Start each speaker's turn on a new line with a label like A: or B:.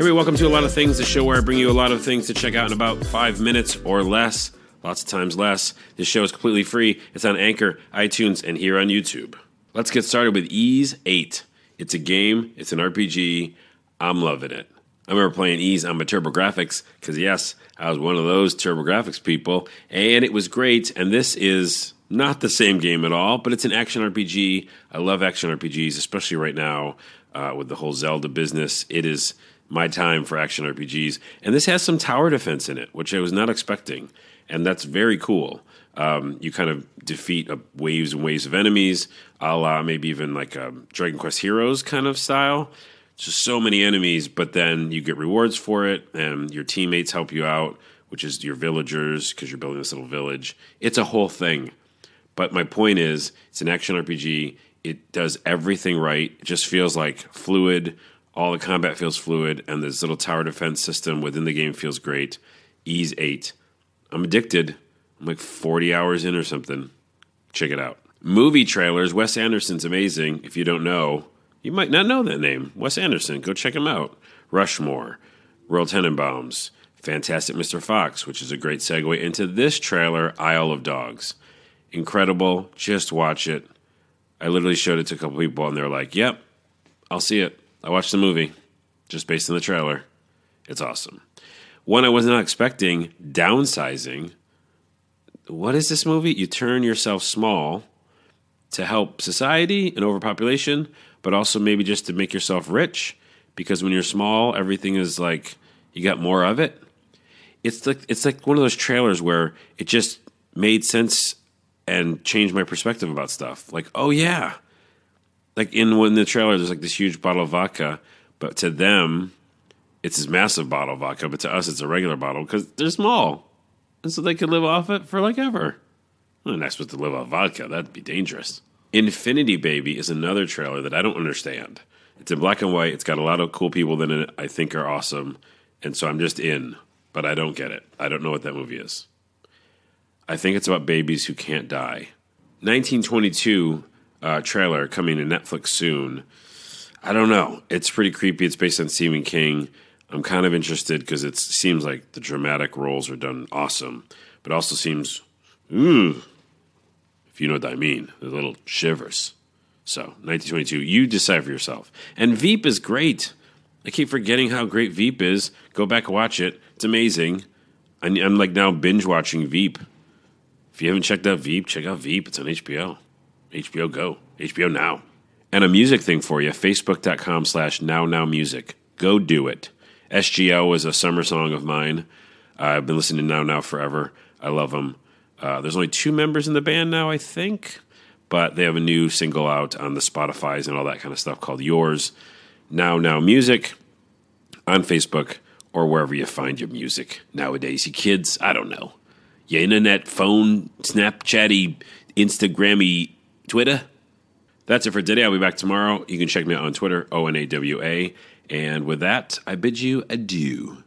A: Hey, welcome to a lot of things, the show where I bring you a lot of things to check out in about five minutes or less. Lots of times less. This show is completely free. It's on Anchor, iTunes, and here on YouTube. Let's get started with Ys 8. It's a game, it's an RPG. I'm loving it. I remember playing Ys on my TurboGrafx because, yes, I was one of those TurboGrafx people, and it was great. And this is not the same game at all, but it's an action RPG. I love action RPGs, especially right now uh, with the whole Zelda business. It is my time for action RPGs. And this has some tower defense in it, which I was not expecting. And that's very cool. Um, you kind of defeat uh, waves and waves of enemies, a la maybe even like a Dragon Quest Heroes kind of style. Just so many enemies, but then you get rewards for it, and your teammates help you out, which is your villagers, because you're building this little village. It's a whole thing. But my point is, it's an action RPG. It does everything right. It just feels like fluid. All the combat feels fluid, and this little tower defense system within the game feels great. Ys 8. I'm addicted. I'm like 40 hours in or something. Check it out. Movie trailers. Wes Anderson's amazing. If you don't know, you might not know that name. Wes Anderson. Go check him out. Rushmore, Royal Tenenbaums, Fantastic Mr. Fox, which is a great segue into this trailer, Isle of Dogs. Incredible. Just watch it. I literally showed it to a couple people, and they're like, "Yep, I'll see it." I watched the movie just based on the trailer. It's awesome. One I was not expecting, downsizing. What is this movie? You turn yourself small to help society and overpopulation, but also maybe just to make yourself rich. Because when you're small, everything is like you got more of it. It's like it's like one of those trailers where it just made sense and changed my perspective about stuff. Like, oh yeah, like in when the trailer, there's like this huge bottle of vodka, but to them, it's this massive bottle of vodka, but to us, it's a regular bottle because they're small, and so they could live off it for like ever. Well, not supposed to live off vodka. That'd be dangerous. Infinity Baby is another trailer that I don't understand. It's in black and white. It's got a lot of cool people in it. I think are awesome, and so I'm just in, but I don't get it. I don't know what that movie is. I think it's about babies who can't die. 1922 uh, trailer coming to Netflix soon. I don't know. It's pretty creepy. It's based on Stephen King. I'm kind of interested because it seems like the dramatic roles are done awesome, but also seems, ooh, if you know what I mean, the little shivers. So, 1922, you decide for yourself. And Veep is great. I keep forgetting how great Veep is. Go back and watch it. It's amazing. I'm like now binge watching Veep. If you haven't checked out Veep, check out Veep. It's on HBO. HBO Go, HBO Now. And a music thing for you, facebook.com slash now now music. Go do it. SGL was a summer song of mine. Uh, I've been listening to Now Now forever. I love them. Uh, there's only two members in the band now, I think, but they have a new single out on the Spotify's and all that kind of stuff called Yours. Now Now Music on Facebook or wherever you find your music nowadays. You kids, I don't know. Your internet, phone, Snapchatty, Instagrammy Twitter. That's it for today. I'll be back tomorrow. You can check me out on Twitter, O N A W A. And with that, I bid you adieu.